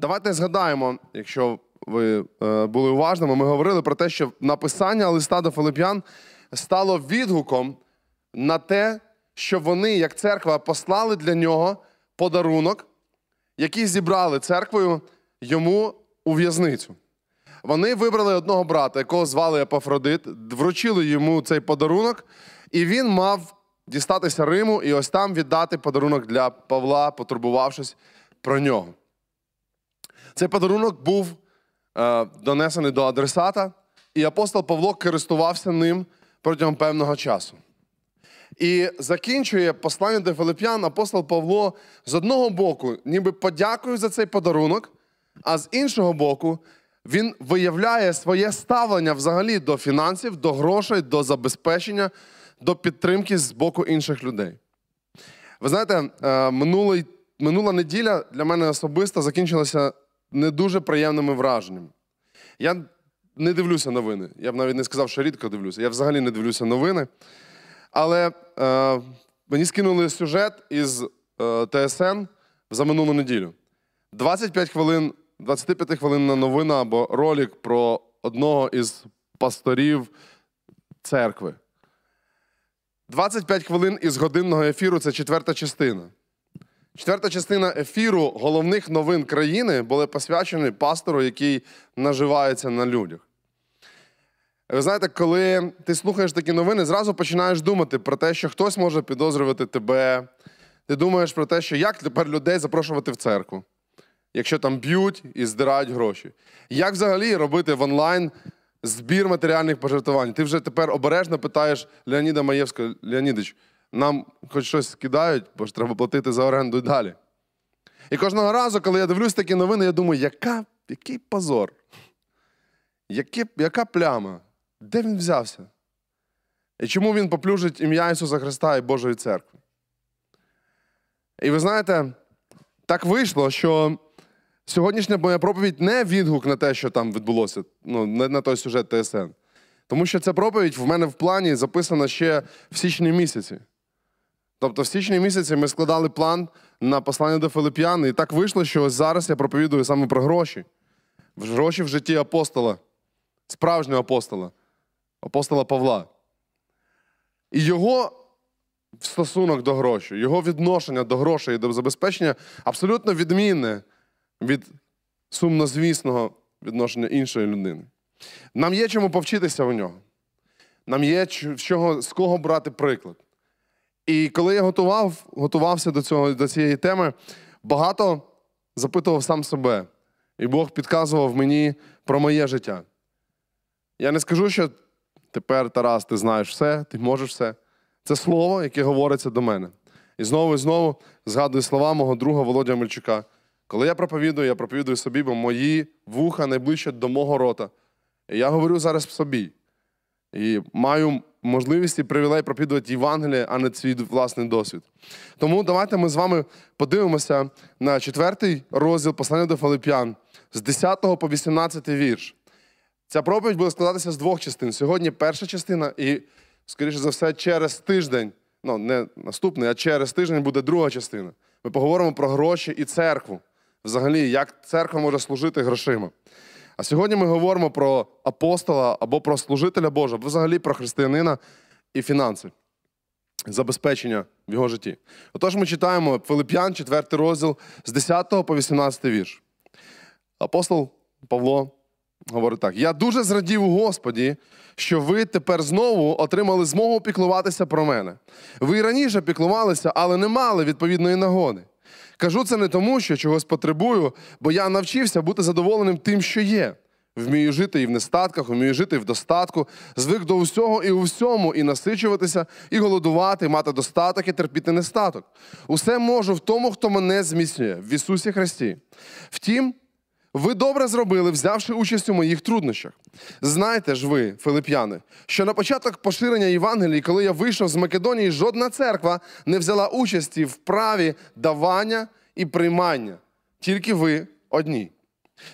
Давайте згадаємо, якщо ви е, були уважними, ми говорили про те, що написання листа до Филип'ян стало відгуком на те, що вони, як церква, послали для нього подарунок, який зібрали церквою йому у в'язницю. Вони вибрали одного брата, якого звали Епафродит, вручили йому цей подарунок, і він мав дістатися Риму і ось там віддати подарунок для Павла, потурбувавшись про нього. Цей подарунок був е, донесений до адресата, і апостол Павло користувався ним протягом певного часу. І закінчує послання до Филип'ян апостол Павло з одного боку, ніби подякує за цей подарунок, а з іншого боку, він виявляє своє ставлення взагалі до фінансів, до грошей, до забезпечення, до підтримки з боку інших людей. Ви знаєте, е, минулий, минула неділя для мене особисто закінчилася не дуже приємними враженнями. Я не дивлюся новини. Я б навіть не сказав, що рідко дивлюся. Я взагалі не дивлюся новини. Але е, мені скинули сюжет із е, ТСН за минулу неділю. 25 хвилин, 25 хвилинна новина або ролик про одного із пасторів церкви. 25 хвилин із годинного ефіру це четверта частина. Четверта частина ефіру головних новин країни були посвячені пастору, який наживається на людях. Ви знаєте, коли ти слухаєш такі новини, зразу починаєш думати про те, що хтось може підозрювати тебе. Ти думаєш про те, що як тепер людей запрошувати в церкву, якщо там б'ють і здирають гроші. Як взагалі робити в онлайн збір матеріальних пожертвувань? Ти вже тепер обережно питаєш Леоніда Маєвського, Леонідич, нам хоч щось скидають, бо ж треба платити за оренду і далі. І кожного разу, коли я дивлюсь такі новини, я думаю, яка, який позор, Яке, яка пляма? Де він взявся? І чому він поплюжить ім'я Ісуса Христа і Божої церкви? І ви знаєте, так вийшло, що сьогоднішня моя проповідь не відгук на те, що там відбулося, ну, не на той сюжет ТСН. Тому що ця проповідь в мене в плані записана ще в січні місяці. Тобто, в січні місяці ми складали план на послання до Филип'ян, і так вийшло, що ось зараз я проповідую саме про гроші. Гроші в житті апостола, справжнього апостола, апостола Павла. І його стосунок до грошей, його відношення до грошей і до забезпечення абсолютно відмінне від сумнозвісного відношення іншої людини. Нам є чому повчитися у нього. Нам є чого, з кого брати приклад. І коли я готував, готувався до цього, до цієї теми, багато запитував сам себе. І Бог підказував мені про моє життя. Я не скажу, що тепер, Тарас, ти знаєш все, ти можеш все. Це слово, яке говориться до мене. І знову і знову згадую слова мого друга Володя Мельчука. Коли я проповідую, я проповідую собі, бо мої вуха найближче до мого рота. І я говорю зараз собі. І маю можливість і привілей проповідувати Євангеліє, а не свій власний досвід. Тому давайте ми з вами подивимося на четвертий розділ послання до Филип'ян з 10 по 18 вірш. Ця проповідь буде складатися з двох частин. Сьогодні перша частина, і, скоріше за все, через тиждень, ну не наступний, а через тиждень буде друга частина. Ми поговоримо про гроші і церкву. Взагалі, як церква може служити грошима. А сьогодні ми говоримо про апостола або про служителя Божого, взагалі про християнина і фінанси, забезпечення в його житті. Отож, ми читаємо Филип'ян, 4 розділ з 10 по 18 вірш. Апостол Павло говорить так: Я дуже зрадів у Господі, що ви тепер знову отримали змогу піклуватися про мене. Ви і раніше піклувалися, але не мали відповідної нагоди. Кажу це не тому, що чогось потребую, бо я навчився бути задоволеним тим, що є. Вмію жити і в нестатках, вмію жити і в достатку, звик до всього і у всьому, і насичуватися, і голодувати, і мати достаток, і терпіти нестаток. Усе можу в тому, хто мене зміцнює, в Ісусі Христі. Втім, ви добре зробили, взявши участь у моїх труднощах. Знайте ж ви, филип'яни, що на початок поширення Євангелії, коли я вийшов з Македонії, жодна церква не взяла участі в праві давання і приймання, тільки ви одні.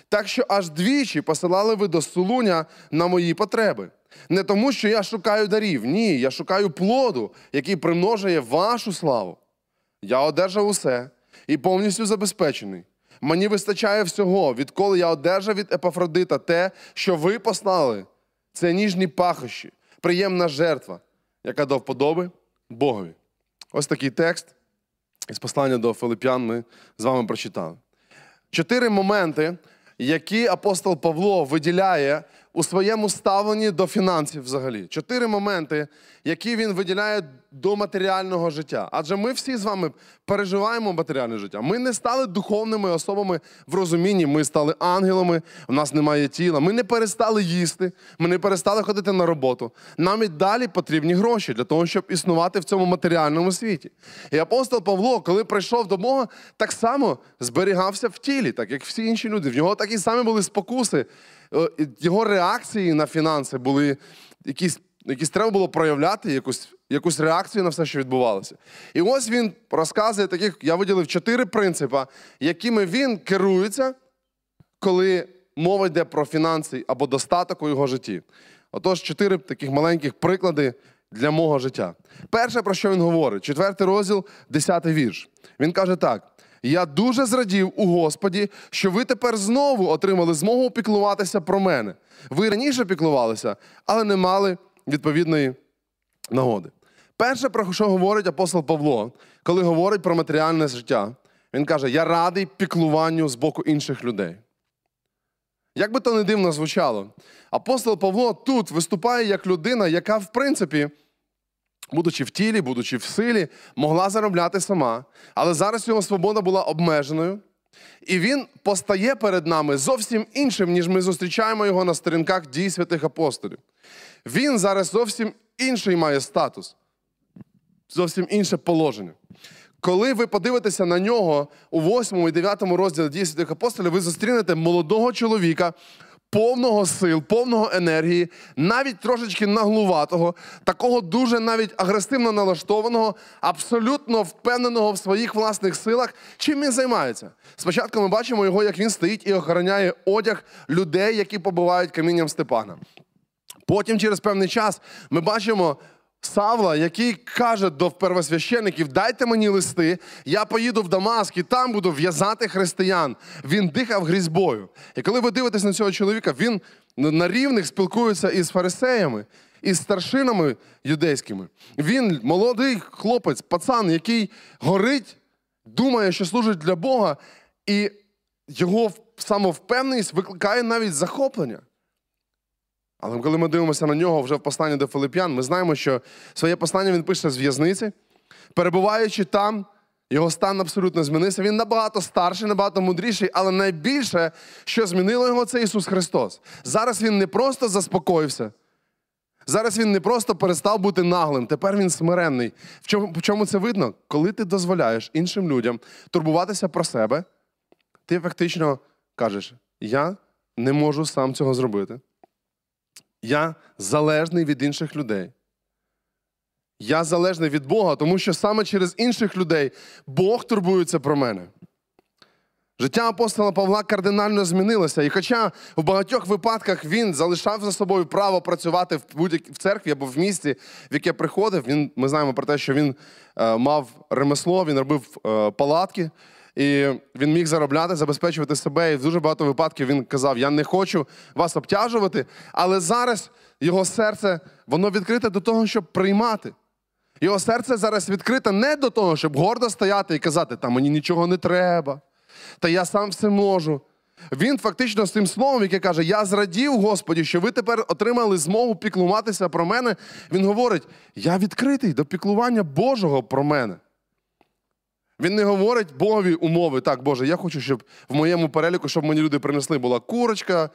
Так що аж двічі посилали ви до Солуня на мої потреби. Не тому, що я шукаю дарів, ні, я шукаю плоду, який примножує вашу славу. Я одержав усе і повністю забезпечений. Мені вистачає всього, відколи я одержав від Епафродита те, що ви послали. Це ніжні пахощі, приємна жертва, яка до вподоби Богові. Ось такий текст із послання до Филип'ян ми з вами прочитали. Чотири моменти, які апостол Павло виділяє у своєму ставленні до фінансів взагалі. Чотири моменти, які він виділяє до матеріального життя. Адже ми всі з вами переживаємо матеріальне життя. Ми не стали духовними особами в розумінні, ми стали ангелами, в нас немає тіла. Ми не перестали їсти, ми не перестали ходити на роботу. Нам і далі потрібні гроші для того, щоб існувати в цьому матеріальному світі. І апостол Павло, коли прийшов до Бога, так само зберігався в тілі, так як всі інші люди. В нього такі самі були спокуси. Е, Його реакції на фінанси були якісь, якісь треба було проявляти, якусь, якусь реакцію на все, що відбувалося. І ось він розказує таких, я виділив чотири принципи, якими він керується, коли мова йде про фінанси або достаток у його житті. Отож, чотири таких маленьких приклади для мого життя. Перше, про що він говорить, четвертий розділ, десятий вірш. Він каже так. Я дуже зрадів у Господі, що ви тепер знову отримали змогу піклуватися про мене. Ви раніше піклувалися, але не мали відповідної нагоди. Перше, про що говорить апостол Павло, коли говорить про матеріальне життя, він каже: Я радий піклуванню з боку інших людей. Як би то не дивно звучало, апостол Павло тут виступає як людина, яка, в принципі, будучи в тілі, будучи в силі, могла заробляти сама, але зараз його свобода була обмеженою. І він постає перед нами зовсім іншим, ніж ми зустрічаємо його на сторінках дій святих апостолів. Він зараз зовсім інший має статус, зовсім інше положення. Коли ви подивитеся на нього у 8 і 9 розділі дій святих апостолів, ви зустрінете молодого чоловіка, повного сил, повного енергії, навіть трошечки наглуватого, такого дуже навіть агресивно налаштованого, абсолютно впевненого в своїх власних силах. Чим він займається? Спочатку ми бачимо його, як він стоїть і охороняє одяг людей, які побивають камінням Степана. Потім, через певний час, ми бачимо. Савла, який каже до первосвящеників, дайте мені листи, я поїду в Дамаск і там буду в'язати християн. Він дихав грізьбою. І коли ви дивитесь на цього чоловіка, він на рівних спілкується із фарисеями, із старшинами юдейськими. Він молодий хлопець, пацан, який горить, думає, що служить для Бога, і його самовпевненість викликає навіть захоплення. Але коли ми дивимося на нього вже в посланні до Филип'ян, ми знаємо, що своє послання він пише з в'язниці. Перебуваючи там, його стан абсолютно змінився. Він набагато старший, набагато мудріший, але найбільше, що змінило його, це Ісус Христос. Зараз він не просто заспокоївся. Зараз він не просто перестав бути наглим, тепер він смиренний. В чому, в чому це видно? Коли ти дозволяєш іншим людям турбуватися про себе, ти фактично кажеш: я не можу сам цього зробити. Я залежний від інших людей. Я залежний від Бога, тому що саме через інших людей Бог турбується про мене. Життя апостола Павла кардинально змінилося. І хоча в багатьох випадках він залишав за собою право працювати в будь-якій в церкві або в місті, в яке приходив, він, ми знаємо про те, що він е, мав ремесло, він робив е, палатки. І він міг заробляти, забезпечувати себе. І в дуже багато випадків він казав: Я не хочу вас обтяжувати, але зараз його серце воно відкрите до того, щоб приймати. Його серце зараз відкрите не до того, щоб гордо стояти і казати, та мені нічого не треба, та я сам все можу. Він фактично з тим словом, яке каже, я зрадів, Господі, що ви тепер отримали змогу піклуватися про мене. Він говорить: я відкритий до піклування Божого про мене. Він не говорить Богові умови. Так, Боже, я хочу, щоб в моєму переліку, щоб мені люди принесли, була курочка.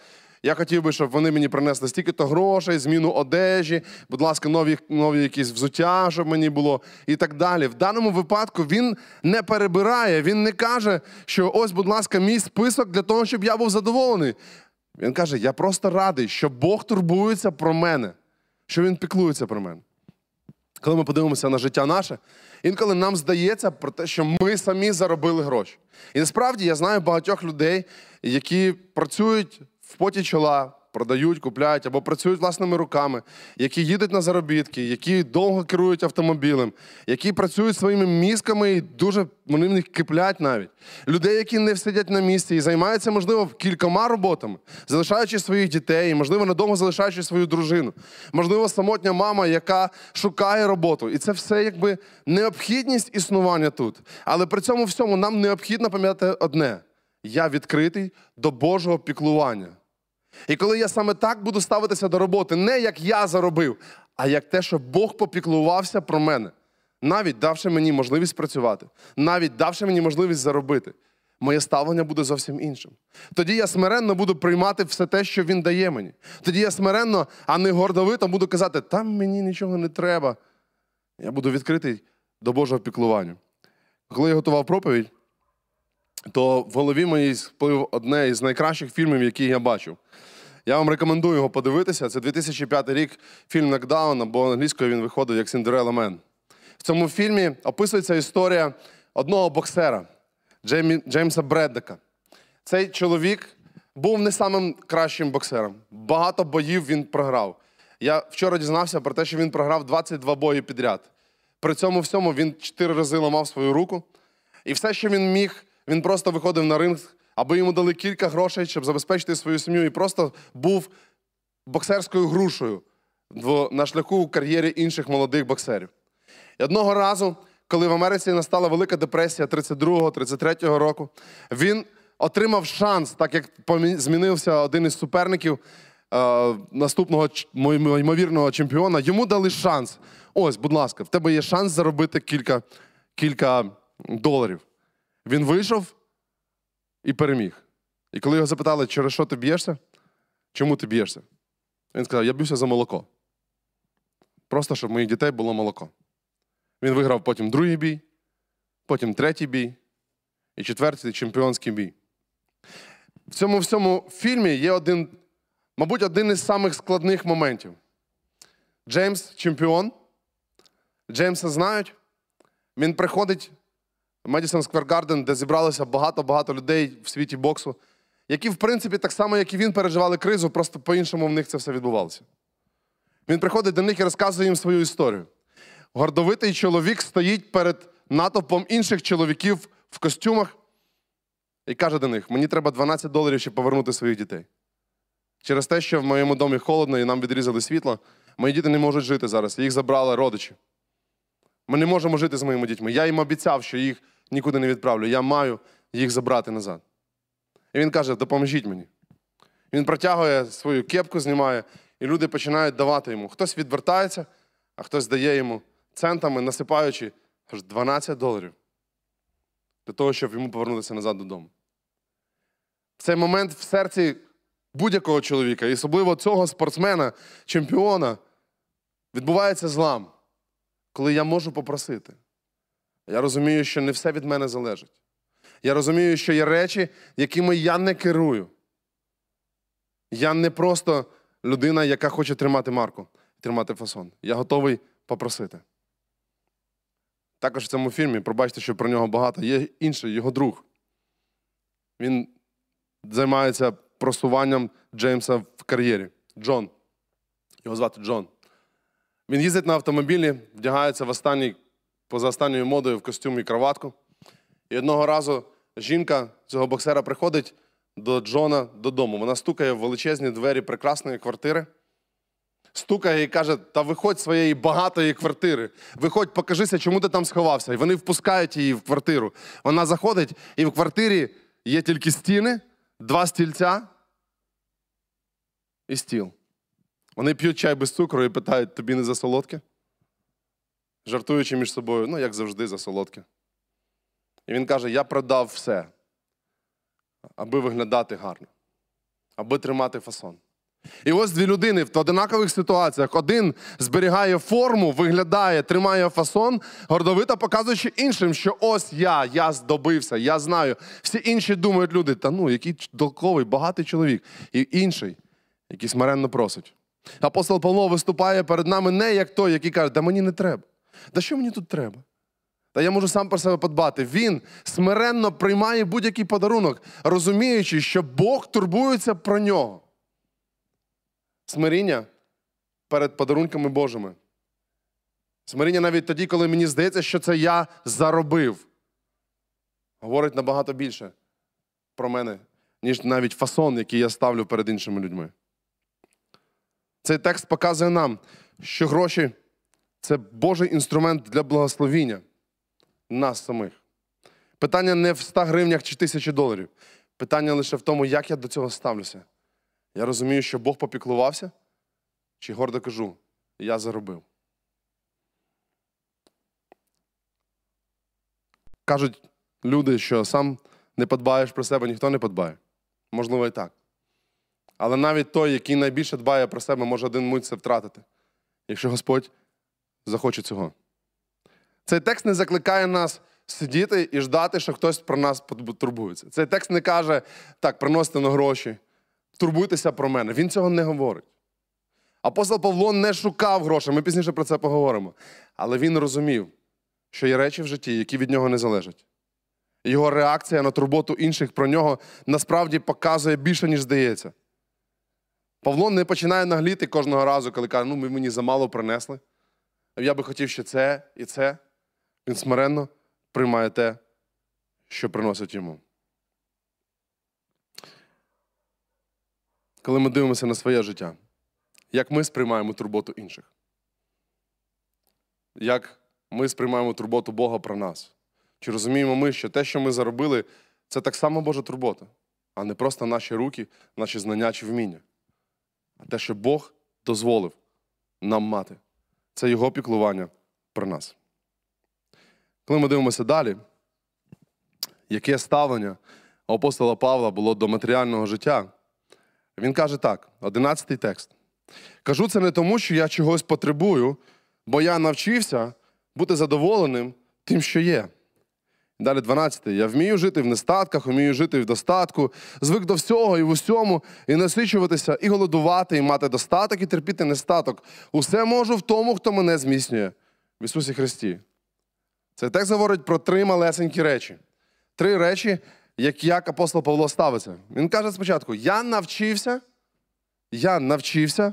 Я хотів би, щоб вони мені принесли стільки-то грошей, зміну одежі, будь ласка, нові нові якісь взуття, щоб мені було, і так далі. В даному випадку він не перебирає, він не каже, що ось, будь ласка, мій список для того, щоб я був задоволений. Він каже: я просто радий, що Бог турбується про мене, що Він піклується про мене. Коли ми подивимося на життя наше, інколи нам здається про те, що ми самі заробили гроші. І насправді я знаю багатьох людей, які працюють в поті чола, продають, купляють або працюють власними руками, які їдуть на заробітки, які довго керують автомобілем, які працюють своїми мізками і дуже вони в них киплять навіть. Людей, які не сидять на місці і займаються, можливо, кількома роботами, залишаючи своїх дітей, можливо, надовго залишаючи свою дружину. Можливо, самотня мама, яка шукає роботу. І це все якби необхідність існування тут. Але при цьому всьому нам необхідно пам'ятати одне: я відкритий до Божого піклування. І коли я саме так буду ставитися до роботи, не як я заробив, а як те, що Бог попіклувався про мене, навіть давши мені можливість працювати, навіть давши мені можливість заробити, моє ставлення буде зовсім іншим. Тоді я смиренно буду приймати все те, що він дає мені. Тоді я смиренно, а не гордовито буду казати, там мені нічого не треба. Я буду відкритий до Божого піклування. Коли я готував проповідь, то в голові моїй сплив одне із найкращих фільмів, які я бачив. Я вам рекомендую його подивитися. Це 2005 рік фільм Нокдаун, або англійською він виходив як Сіндерела Мен. В цьому фільмі описується історія одного боксера Джеймі, Джеймса Бреддека. Цей чоловік був не самим кращим боксером. Багато боїв він програв. Я вчора дізнався про те, що він програв 22 бої підряд. При цьому всьому він чотири рази ламав свою руку. І все, що він міг, він просто виходив на ринг, аби йому дали кілька грошей, щоб забезпечити свою сім'ю, і просто був боксерською грушею на шляху в кар'єрі інших молодих боксерів. І одного разу, коли в Америці настала Велика депресія 32-33 року, він отримав шанс, так як змінився один із суперників е, наступного ймовірного чемпіона. Йому дали шанс. Ось, будь ласка, в тебе є шанс заробити кілька, кілька доларів. Він вийшов і переміг. І коли його запитали, через що ти б'єшся, чому ти б'єшся? Він сказав: я б'юся за молоко. Просто щоб моїх дітей було молоко. Він виграв потім другий бій, потім третій бій і четвертий чемпіонський бій. В цьому всьому фільмі є один, мабуть, один із самих складних моментів. Джеймс чемпіон. Джеймса знають. Він приходить Медісон Сквер Гарден, де зібралося багато-багато людей в світі боксу, які, в принципі, так само, як і він, переживали кризу, просто по-іншому в них це все відбувалося. Він приходить до них і розказує їм свою історію. Гордовитий чоловік стоїть перед натовпом інших чоловіків в костюмах і каже до них: мені треба 12 доларів, щоб повернути своїх дітей. Через те, що в моєму домі холодно і нам відрізали світло, мої діти не можуть жити зараз, їх забрали родичі. Ми не можемо жити з моїми дітьми. Я їм обіцяв, що їх нікуди не відправлю. Я маю їх забрати назад. І він каже: допоможіть мені. Він протягує свою кепку, знімає, і люди починають давати йому. Хтось відвертається, а хтось дає йому центами, насипаючи аж 12 доларів для того, щоб йому повернутися назад додому. Цей момент в серці будь-якого чоловіка, і особливо цього спортсмена, чемпіона, відбувається злам, коли я можу попросити. Я розумію, що не все від мене залежить. Я розумію, що є речі, якими я не керую. Я не просто людина, яка хоче тримати марку, тримати фасон. Я готовий попросити. Також в цьому фільмі, пробачте, що про нього багато, є інший його друг. Він займається просуванням Джеймса в кар'єрі. Джон. Його звати Джон. Він їздить на автомобілі, вдягається в останній, поза останньою модою в костюм і кроватку. І одного разу жінка цього боксера приходить до Джона додому. Вона стукає в величезні двері прекрасної квартири. Стукає і каже: Та виходь з своєї багатої квартири. Виходь, покажися, чому ти там сховався. І вони впускають її в квартиру. Вона заходить, і в квартирі є тільки стіни, два стільця і стіл. Вони п'ють чай без цукру і питають, тобі не за солодке? Жартуючи між собою, ну, як завжди, за солодке. І він каже: Я продав все, аби виглядати гарно, аби тримати фасон. І ось дві людини в одинакових ситуаціях. Один зберігає форму, виглядає, тримає фасон, гордовито показуючи іншим, що ось я, я здобився, я знаю. Всі інші думають люди, та ну, який толковий, багатий чоловік. І інший, який смиренно просить. Апостол Павло виступає перед нами не як той, який каже, да мені не треба. Да що мені тут треба? Та я можу сам про себе подбати. Він смиренно приймає будь-який подарунок, розуміючи, що Бог турбується про нього. Смиріння перед подарунками Божими. Смиріння навіть тоді, коли мені здається, що це я заробив. Говорить набагато більше про мене, ніж навіть фасон, який я ставлю перед іншими людьми. Цей текст показує нам, що гроші це Божий інструмент для благословіння нас самих. Питання не в 100 гривнях чи тисячі доларів. Питання лише в тому, як я до цього ставлюся. Я розумію, що Бог попіклувався, чи гордо кажу, я заробив. Кажуть люди, що сам не подбаєш про себе, ніхто не подбає. Можливо, і так. Але навіть той, який найбільше дбає про себе, може один мить це втратити, якщо Господь захоче цього. Цей текст не закликає нас сидіти і ждати, що хтось про нас турбується. Цей текст не каже, так, приносите на гроші, турбуйтеся про мене. Він цього не говорить. Апостол Павло не шукав грошей, ми пізніше про це поговоримо. Але він розумів, що є речі в житті, які від нього не залежать. Його реакція на турботу інших про нього насправді показує більше, ніж здається. Павло не починає нагліти кожного разу, коли каже, ну ми мені замало принесли. Я би хотів ще це і це. Він смиренно приймає те, що приносить йому. Коли ми дивимося на своє життя, як ми сприймаємо турботу інших? Як ми сприймаємо турботу Бога про нас? Чи розуміємо ми, що те, що ми заробили, це так само Божа турбота, а не просто наші руки, наші знання чи вміння? А те, що Бог дозволив нам мати, це Його піклування про нас. Коли ми дивимося далі, яке ставлення апостола Павла було до матеріального життя, він каже так: одинадцятий текст. Кажу це не тому, що я чогось потребую, бо я навчився бути задоволеним тим, що є. Далі 12. Я вмію жити в нестатках, вмію жити в достатку, звик до всього і в усьому, і насичуватися, і голодувати, і мати достаток, і терпіти нестаток. Усе можу в тому, хто мене зміцнює в Ісусі Христі. Цей текст говорить про три малесенькі речі. Три речі, як, як апостол Павло ставиться. Він каже спочатку: Я навчився, я навчився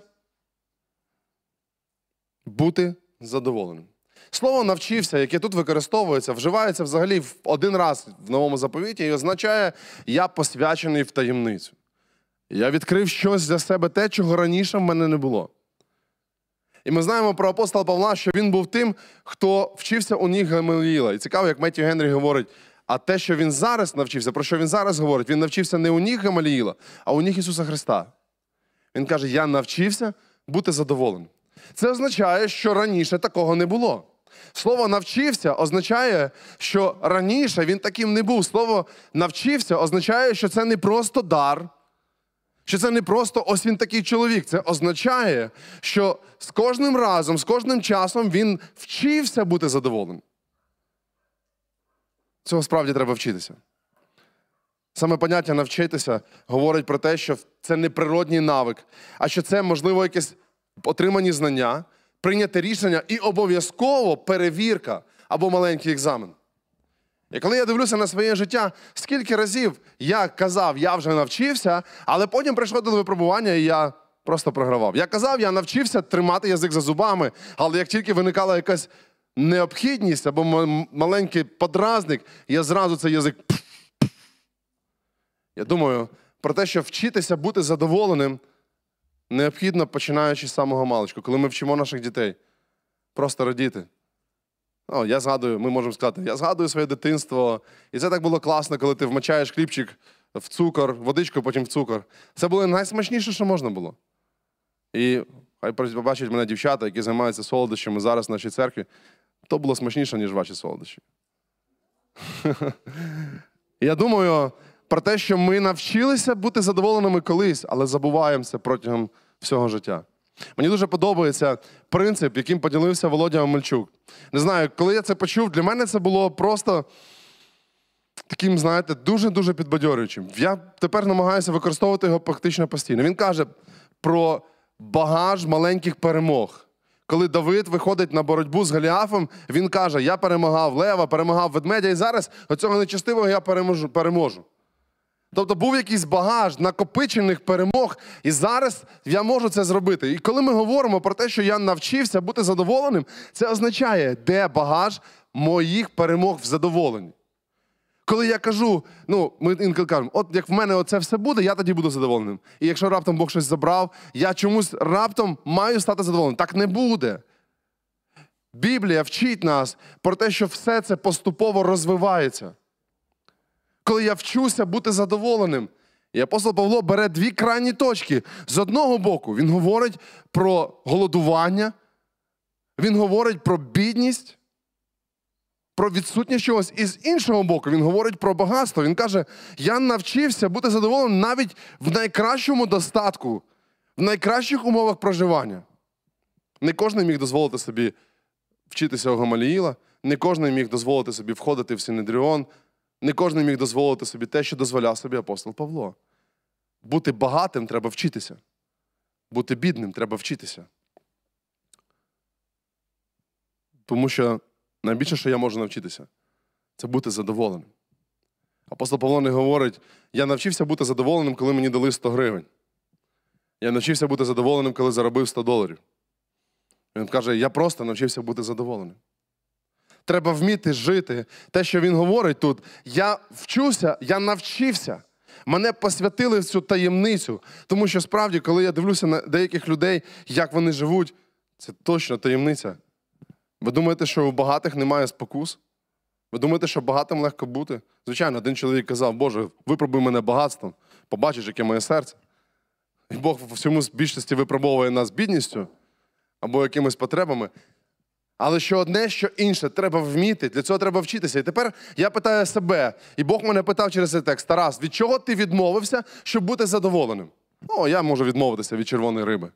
бути задоволеним. Слово навчився, яке тут використовується, вживається взагалі один раз в новому заповіті і означає я посвячений в таємницю. Я відкрив щось для себе те, чого раніше в мене не було. І ми знаємо про апостола Павла, що він був тим, хто вчився у ніг Гамаліїла. І цікаво, як Меттю Генрі говорить, а те, що він зараз навчився, про що він зараз говорить, він навчився не у ніг Гамаліїла, а у ніг Ісуса Христа. Він каже: Я навчився бути задоволеним. Це означає, що раніше такого не було. Слово навчився означає, що раніше він таким не був. Слово навчився означає, що це не просто дар, що це не просто ось він такий чоловік. Це означає, що з кожним разом, з кожним часом він вчився бути задоволеним. Цього справді треба вчитися. Саме поняття навчитися говорить про те, що це не природній навик, а що це, можливо, якесь отримані знання, прийняти рішення і обов'язково перевірка або маленький екзамен. І коли я дивлюся на своє життя, скільки разів я казав, я вже навчився, але потім приходило випробування, і я просто програвав. Я казав, я навчився тримати язик за зубами, але як тільки виникала якась необхідність або маленький подразник, я зразу цей язик. Я думаю про те, що вчитися бути задоволеним необхідно починаючи з самого маличку, коли ми вчимо наших дітей. Просто радіти. О, Я згадую, ми можемо сказати, я згадую своє дитинство. І це так було класно, коли ти вмочаєш хлібчик в цукор, водичку, потім в цукор. Це було найсмачніше, що можна було. І хай побачать мене дівчата, які займаються солодощами зараз в нашій церкві. То було смачніше, ніж ваші солодощі. Я думаю про те, що ми навчилися бути задоволеними колись, але забуваємо це протягом всього життя. Мені дуже подобається принцип, яким поділився Володя Омельчук. Не знаю, коли я це почув, для мене це було просто таким, знаєте, дуже-дуже підбадьорюючим. Я тепер намагаюся використовувати його практично постійно. Він каже про багаж маленьких перемог. Коли Давид виходить на боротьбу з Галіафом, він каже: Я перемагав лева, перемагав ведмедя, і зараз оцього нечестивого я переможу. Тобто був якийсь багаж накопичених перемог, і зараз я можу це зробити. І коли ми говоримо про те, що я навчився бути задоволеним, це означає, де багаж моїх перемог в задоволенні. Коли я кажу, ну, ми інколи кажемо, от як в мене оце все буде, я тоді буду задоволеним. І якщо раптом Бог щось забрав, я чомусь раптом маю стати задоволеним. Так не буде. Біблія вчить нас про те, що все це поступово розвивається. Коли я вчуся бути задоволеним, і апостол Павло бере дві крайні точки. З одного боку, він говорить про голодування, він говорить про бідність, про відсутність чогось. І з іншого боку, він говорить про багатство. Він каже: я навчився бути задоволеним навіть в найкращому достатку, в найкращих умовах проживання. Не кожен міг дозволити собі вчитися у Гамаліїла, не кожен міг дозволити собі входити в Синедріон, не кожен міг дозволити собі те, що дозволяв собі апостол Павло. Бути багатим треба вчитися. Бути бідним треба вчитися. Тому що найбільше, що я можу навчитися, це бути задоволеним. Апостол Павло не говорить: я навчився бути задоволеним, коли мені дали 100 гривень. Я навчився бути задоволеним, коли заробив 100 доларів. Він каже, я просто навчився бути задоволеним. Треба вміти жити. Те, що він говорить тут, я вчуся, я навчився. Мене посвятили в цю таємницю. Тому що справді, коли я дивлюся на деяких людей, як вони живуть, це точно таємниця. Ви думаєте, що у багатих немає спокус? Ви думаєте, що багатим легко бути? Звичайно, один чоловік казав, Боже, випробуй мене багатством, побачиш, яке моє серце. І Бог в всьому більшості випробовує нас бідністю або якимись потребами. Але що одне, що інше, треба вміти, для цього треба вчитися. І тепер я питаю себе, і Бог мене питав через цей текст: Тарас, від чого ти відмовився, щоб бути задоволеним? О, я можу відмовитися від червоної риби.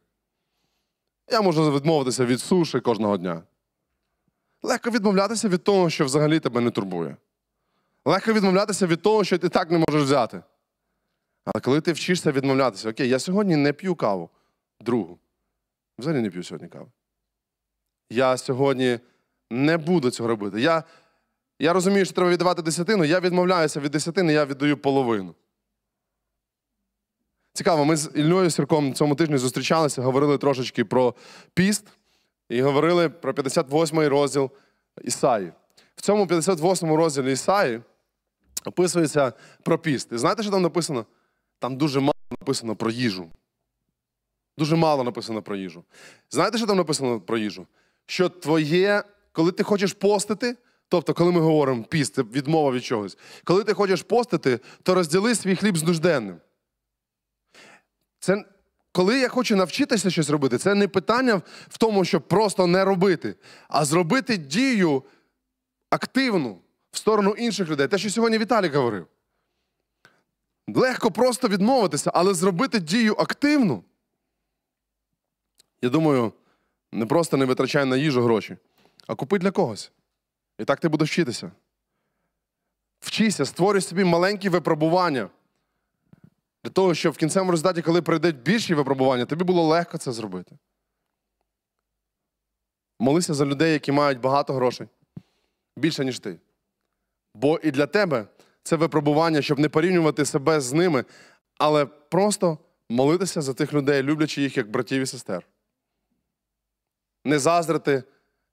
Я можу відмовитися від суші кожного дня. Легко відмовлятися від того, що взагалі тебе не турбує. Легко відмовлятися від того, що ти так не можеш взяти. Але коли ти вчишся відмовлятися, окей, я сьогодні не п'ю каву, другу. Взагалі не п'ю сьогодні каву. Я сьогодні не буду цього робити. Я я розумію, що треба віддавати десятину, я відмовляюся від десятини, я віддаю половину. Цікаво, ми з Ільною Сірком цьому тижні зустрічалися, говорили трошечки про піст і говорили про 58-й розділ Ісаї. В цьому 58-му розділі Ісаї описується про піст. І знаєте, що там написано? Там дуже мало написано про їжу. Дуже мало написано про їжу. Знаєте, що там написано про їжу? Що твоє, коли ти хочеш постити, тобто, коли ми говоримо піст, відмова від чогось, коли ти хочеш постити, то розділи свій хліб з нужденним. Це, коли я хочу навчитися щось робити, це не питання в тому, щоб просто не робити, а зробити дію активну в сторону інших людей. Те, що сьогодні Віталій говорив. Легко просто відмовитися, але зробити дію активну. Я думаю, не просто не витрачай на їжу гроші, а купи для когось. І так ти будеш вчитися. Вчися, створюй собі маленькі випробування. Для того, щоб в кінцевому результаті, коли прийдуть більші випробування, тобі було легко це зробити. Молися за людей, які мають багато грошей. Більше, ніж ти. Бо і для тебе це випробування, щоб не порівнювати себе з ними, але просто молитися за тих людей, люблячи їх як братів і сестер не заздрити,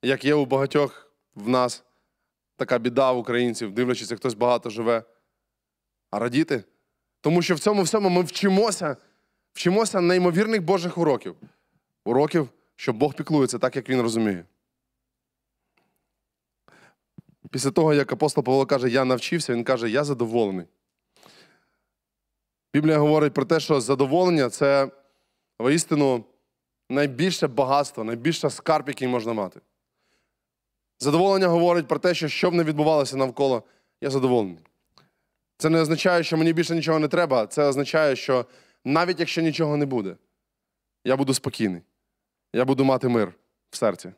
як є у багатьох в нас така біда в українців, дивлячись, як хтось багато живе, а радіти. Тому що в цьому всьому ми вчимося, вчимося неймовірних Божих уроків. Уроків, що Бог піклується так, як Він розуміє. Після того, як апостол Павло каже, я навчився, він каже, я задоволений. Біблія говорить про те, що задоволення це воістину найбільше багатство, найбільше скарб, який можна мати. Задоволення говорить про те, що що б не відбувалося навколо, я задоволений. Це не означає, що мені більше нічого не треба. Це означає, що навіть якщо нічого не буде, я буду спокійний. Я буду мати мир в серці.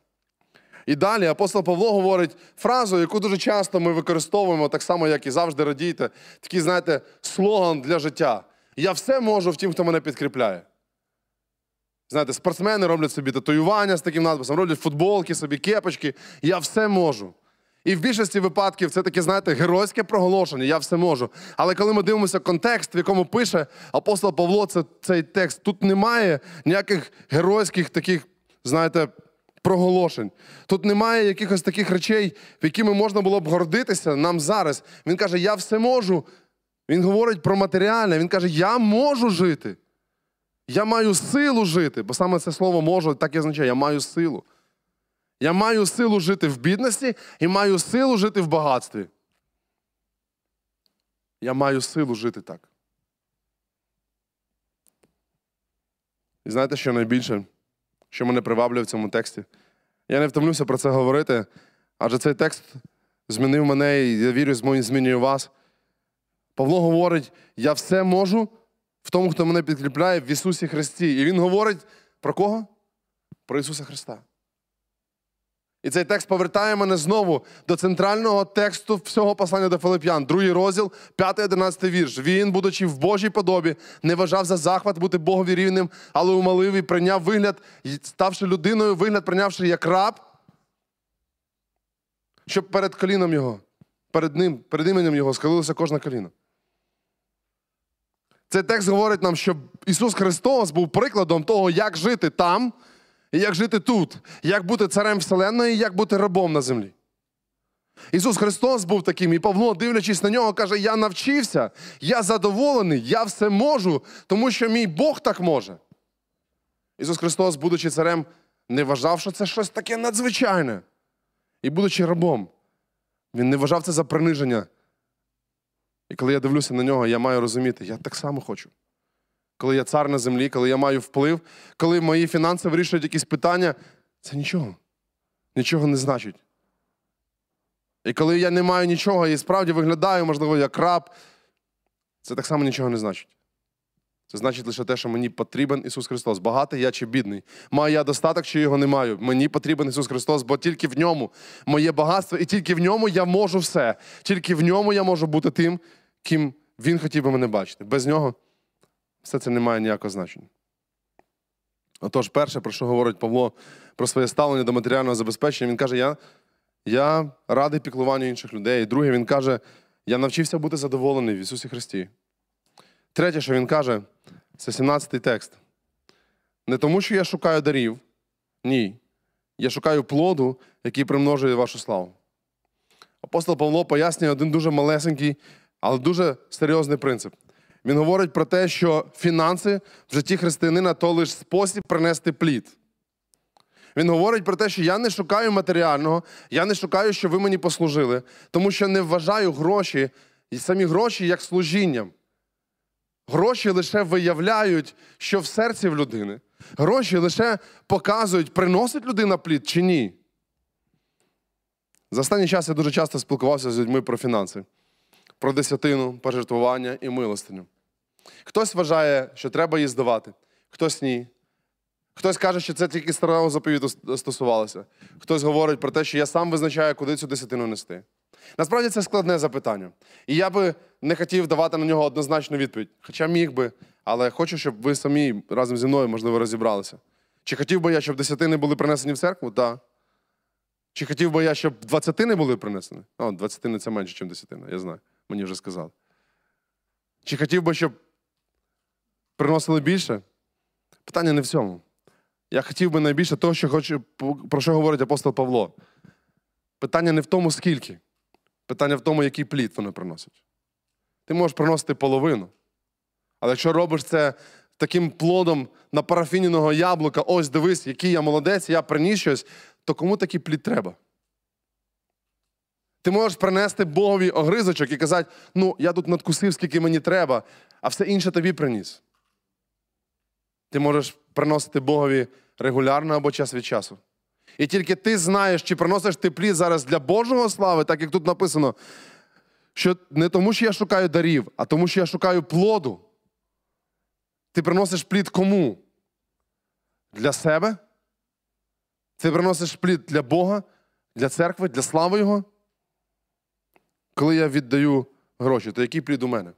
І далі апостол Павло говорить фразу, яку дуже часто ми використовуємо, так само, як і завжди радійте, такий, знаєте, слоган для життя. Я все можу в тім, хто мене підкріпляє. Знаєте, спортсмени роблять собі татуювання з таким надписом, роблять футболки, собі кепочки. Я все можу. І в більшості випадків це таке, знаєте, геройське проголошення, я все можу. Але коли ми дивимося контекст, в якому пише апостол Павло, це цей текст, тут немає ніяких геройських таких, знаєте, проголошень. Тут немає якихось таких речей, в якими можна було б гордитися нам зараз. Він каже, я все можу. Він говорить про матеріальне. Він каже, я можу жити. Я маю силу жити, бо саме це слово можу так і означає, я маю силу. Я маю силу жити в бідності і маю силу жити в багатстві. Я маю силу жити так. І знаєте, що найбільше, що мене приваблює в цьому тексті? Я не втомлюся про це говорити, адже цей текст змінив мене, і я вірю, змінює вас. Павло говорить: я все можу в тому, хто мене підкріпляє в Ісусі Христі. І Він говорить про кого? Про Ісуса Христа. І цей текст повертає мене знову до центрального тексту всього послання до Филип'ян, другий розділ, 5-11 вірш. Він, будучи в Божій подобі, не вважав за захват бути Богові рівним, але умалив і прийняв вигляд, ставши людиною, вигляд прийнявши як раб, щоб перед коліном його, перед ним, перед іменем його схилилося кожне коліно. Цей текст говорить нам, що Ісус Христос був прикладом того, як жити там і як жити тут, як бути царем Вселенної, і як бути рабом на землі. Ісус Христос був таким, і Павло, дивлячись на нього, каже: Я навчився, я задоволений, я все можу, тому що мій Бог так може. Ісус Христос, будучи царем, не вважав, що це щось таке надзвичайне. І будучи рабом, Він не вважав це за приниження. І коли я дивлюся на нього, я маю розуміти, я так само хочу. Коли я цар на землі, коли я маю вплив, коли мої фінанси вирішують якісь питання, це нічого. Нічого не значить. І коли я не маю нічого і справді виглядаю, можливо, як раб, це так само нічого не значить. Це значить лише те, що мені потрібен Ісус Христос. Багатий я чи бідний. Маю я достаток, чи його не маю. Мені потрібен Ісус Христос, бо тільки в ньому моє багатство, і тільки в ньому я можу все. Тільки в ньому я можу бути тим, ким Він хотів би мене бачити. Без нього все це не має ніякого значення. Отож, перше, про що говорить Павло про своє ставлення до матеріального забезпечення, він каже: Я я радий піклуванню інших людей. Друге, він каже, я навчився бути задоволений в Ісусі Христі. Третє, що він каже, це 17-й текст. Не тому, що я шукаю дарів, ні. Я шукаю плоду, який примножує вашу славу. Апостол Павло пояснює один дуже малесенький, але дуже серйозний принцип. Він говорить про те, що фінанси в житті християнина то лише спосіб принести плід. Він говорить про те, що я не шукаю матеріального, я не шукаю, щоб ви мені послужили, тому що не вважаю гроші і самі гроші як служінням. Гроші лише виявляють, що в серці в людини. Гроші лише показують, приносить людина плід чи ні. За останній час я дуже часто спілкувався з людьми про фінанси, про десятину, пожертвування і милостиню. Хтось вважає, що треба її здавати, хтось ні. Хтось каже, що це тільки старого заповіту стосувалося. Хтось говорить про те, що я сам визначаю, куди цю десятину нести. Насправді це складне запитання. І я би не хотів давати на нього однозначну відповідь. Хоча міг би, але хочу, щоб ви самі разом зі мною, можливо, розібралися. Чи хотів би я, щоб десятини були принесені в церкву? Так. Чи хотів би я, щоб двадцятини були принесені? О, двадцятини це менше, ніж десятина, я знаю. Мені вже сказали. Чи хотів би, щоб приносили більше? Питання не в цьому. Я хотів би найбільше того, що хочу, про що говорить апостол Павло. Питання не в тому, скільки. Питання в тому, який плід вони приносять. Ти можеш приносити половину. Але якщо робиш це таким плодом на парафіненого яблука, ось дивись, який я молодець, я приніс щось, то кому такий плід треба? Ти можеш принести Богові огризочок і казати, ну, я тут надкусив, скільки мені треба, а все інше тобі приніс. Ти можеш приносити Богові регулярно або час від часу. І тільки ти знаєш, чи приносиш ти плід зараз для Божого слави, так як тут написано, що не тому, що я шукаю дарів, а тому, що я шукаю плоду. Ти приносиш плід кому? Для себе? Ти приносиш плід для Бога, для церкви, для слави Його. Коли я віддаю гроші, то який плід у мене?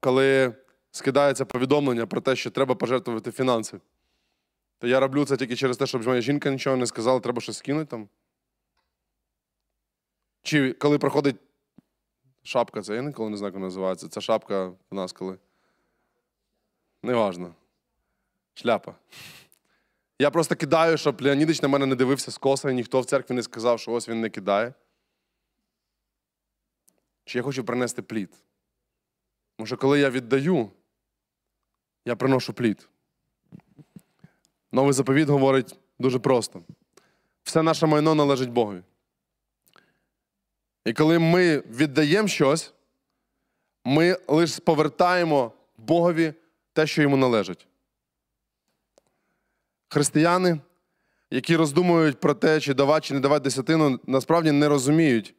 Коли скидається повідомлення про те, що треба пожертвувати фінанси, то я роблю це тільки через те, щоб моя жінка нічого не сказала, треба щось скинути там. Чи коли проходить шапка, це я ніколи не знаю, як вона називається. Це шапка в нас коли. Неважно. Шляпа. Я просто кидаю, щоб Леонідич на мене не дивився скоса, і ніхто в церкві не сказав, що ось він не кидає. Чи я хочу принести плід? Що коли я віддаю, я приношу плід. Новий заповіт говорить дуже просто: все наше майно належить Богові. І коли ми віддаємо щось, ми лише повертаємо Богові те, що йому належить. Християни, які роздумують про те, чи давати, чи не давати десятину, насправді не розуміють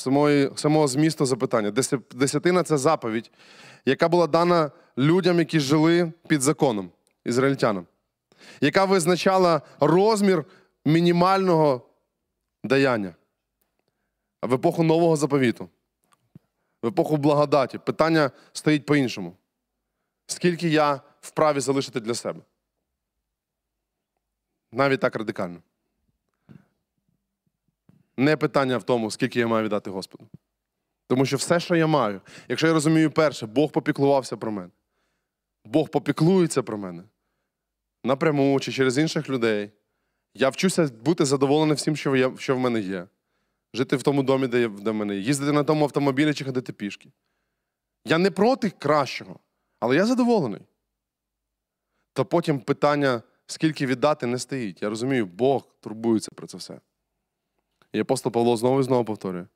самої, самого змісту запитання. Десятина це заповідь, яка була дана людям, які жили під законом, ізраїльтянам, яка визначала розмір мінімального даяння. В епоху нового заповіту, в епоху благодаті, питання стоїть по-іншому. Скільки я вправі залишити для себе? Навіть так радикально. Не питання в тому, скільки я маю віддати Господу. Тому що все, що я маю, якщо я розумію перше, Бог попіклувався про мене. Бог попіклується про мене напряму чи через інших людей. Я вчуся бути задоволеним всім, що, я, що в мене є. Жити в тому домі, де, я- де мене є. Їздити на тому автомобілі чи ходити пішки. Я не проти кращого, але я задоволений. То потім питання, скільки віддати, не стоїть. Я розумію, Бог турбується про це все. І апостол Павло знову і знову повторює: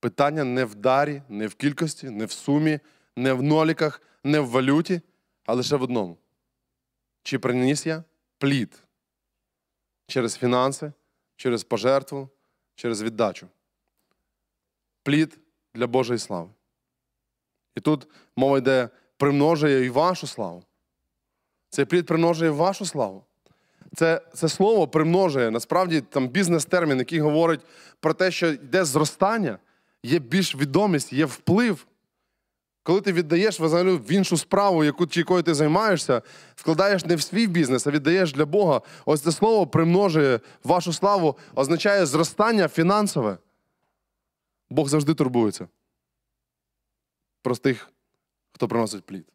питання не в дарі, не в кількості, не в сумі, не в ноліках, не в валюті, а лише в одному. Чи приніс я плід через фінанси, через пожертву, через віддачу. Плід для Божої слави. І тут мова йде, примножує і вашу славу. Цей плід примножує вашу славу. Це, це слово примножує, насправді там бізнес-термін, який говорить про те, що йде зростання, є більш відомість, є вплив. Коли ти віддаєш взагалі в іншу справу, яку чи якою ти займаєшся, вкладаєш не в свій бізнес, а віддаєш для Бога. Ось це слово примножує вашу славу, означає зростання фінансове. Бог завжди турбується. Про тих, хто приносить плід.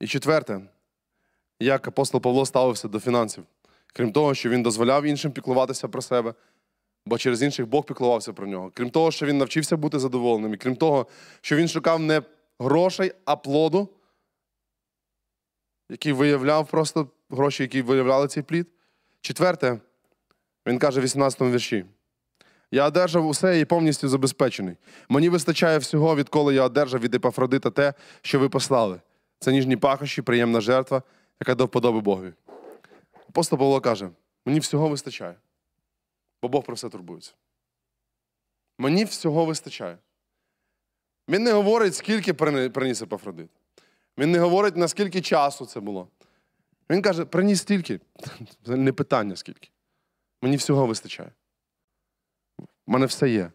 І четверте, як апостол Павло ставився до фінансів. Крім того, що він дозволяв іншим піклуватися про себе, бо через інших Бог піклувався про нього. Крім того, що він навчився бути задоволеним, і крім того, що він шукав не грошей, а плоду, який виявляв просто гроші, які виявляли цей плід. Четверте, він каже в 18 вірші. Я одержав усе і повністю забезпечений. Мені вистачає всього, відколи я одержав від Епафродита те, що ви послали. Це ніжні пахощі, приємна жертва, яка до вподоби Богові. Апостол Павло каже: мені всього вистачає, бо Бог про все турбується. Мені всього вистачає. Він не говорить, скільки прині- приніс Епафродит. Він не говорить, наскільки часу це було. Він каже, приніс стільки. Не питання скільки. Мені всього вистачає. У мене все є.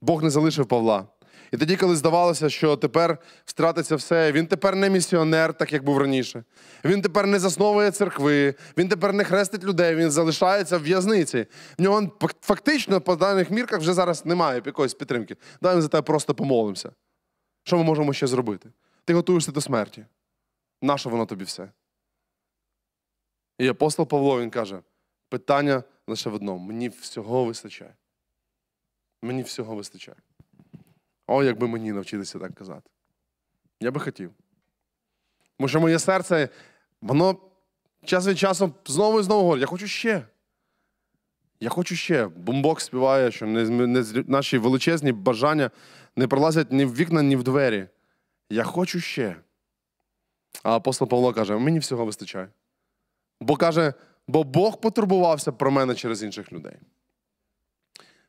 Бог не залишив Павла. І тоді, коли здавалося, що тепер втратиться все, він тепер не місіонер, так як був раніше. Він тепер не засновує церкви, він тепер не хрестить людей, він залишається в в'язниці. В нього фактично по даних мірках вже зараз немає якоїсь підтримки. Давай ми за тебе просто помолимося. Що ми можемо ще зробити? Ти готуєшся до смерті. Нащо воно тобі все? І апостол Павло він каже: питання лише в одному: мені всього вистачає. Мені всього вистачає. О, якби мені навчитися так казати. Я би хотів. Тому що моє серце, воно час від часу знову і знову говорить, я хочу ще. Я хочу ще. Бумбок співає, що не, не, наші величезні бажання не пролазять ні в вікна, ні в двері. Я хочу ще. А апостол Павло каже: мені всього вистачає. Бо каже, бо Бог потурбувався про мене через інших людей.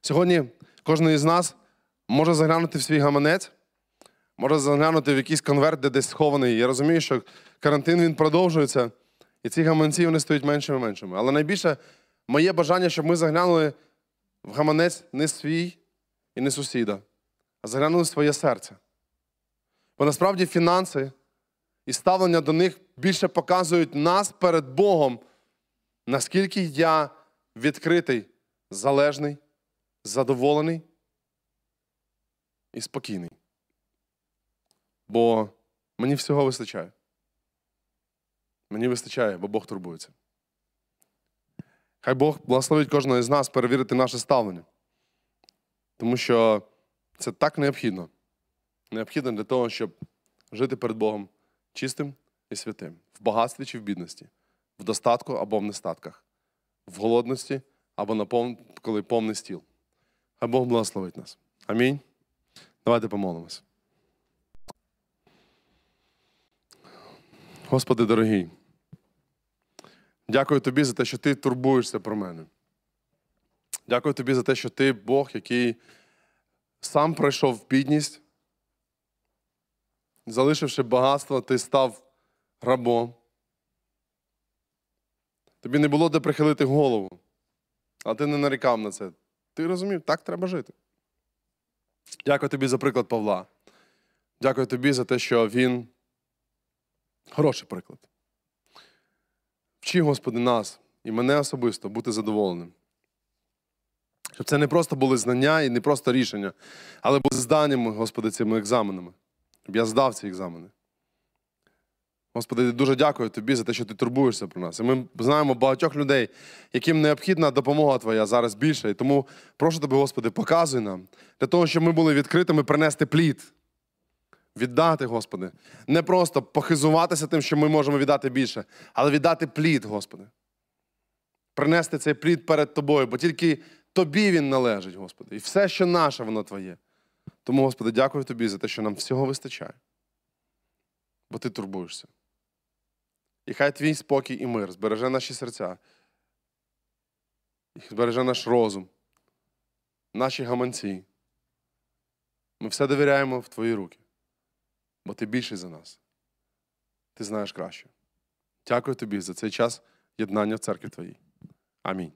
Сьогодні кожен із нас може заглянути в свій гаманець, може заглянути в якийсь конверт, де десь схований. Я розумію, що карантин він продовжується, і ці гаманці вони стають меншими і меншими. Але найбільше моє бажання, щоб ми заглянули в гаманець не свій і не сусіда, а заглянули в своє серце. Бо насправді фінанси і ставлення до них більше показують нас перед Богом, наскільки я відкритий, залежний задоволений і спокійний. Бо мені всього вистачає. Мені вистачає, бо Бог турбується. Хай Бог благословить кожного із нас перевірити наше ставлення. Тому що це так необхідно. Необхідно для того, щоб жити перед Богом чистим і святим, в багатстві чи в бідності, в достатку або в нестатках, в голодності або на пов... коли повний стіл. Хай Бог благословить нас. Амінь. Давайте помолимось. Господи дорогий, дякую тобі за те, що ти турбуєшся про мене. Дякую тобі за те, що ти Бог, який сам пройшов в бідність, залишивши багатство, ти став рабом. Тобі не було де прихилити голову, а ти не нарікав на це. Ти розумів, так треба жити. Дякую тобі за приклад Павла. Дякую тобі за те, що він хороший приклад. Вчи, Господи, нас і мене особисто бути задоволеним. Щоб це не просто були знання і не просто рішення, але були зданнями, Господи, цими екзаменами. Щоб я здав ці екзамени. Господи, дуже дякую Тобі за те, що ти турбуєшся про нас. І ми знаємо багатьох людей, яким необхідна допомога Твоя зараз більше. І тому прошу Тебе, Господи, показуй нам для того, щоб ми були відкритими, принести плід. Віддати, Господи. Не просто похизуватися тим, що ми можемо віддати більше, але віддати плід, Господи. Принести цей плід перед Тобою, бо тільки Тобі він належить, Господи. І все, що наше, воно Твоє. Тому, Господи, дякую Тобі за те, що нам всього вистачає. Бо Ти турбуєшся. І хай твій спокій і мир збереже наші серця, і збереже наш розум, наші гаманці. Ми все довіряємо в Твої руки, бо Ти більший за нас. Ти знаєш краще. Дякую тобі за цей час єднання в церкві Твоїй. Амінь.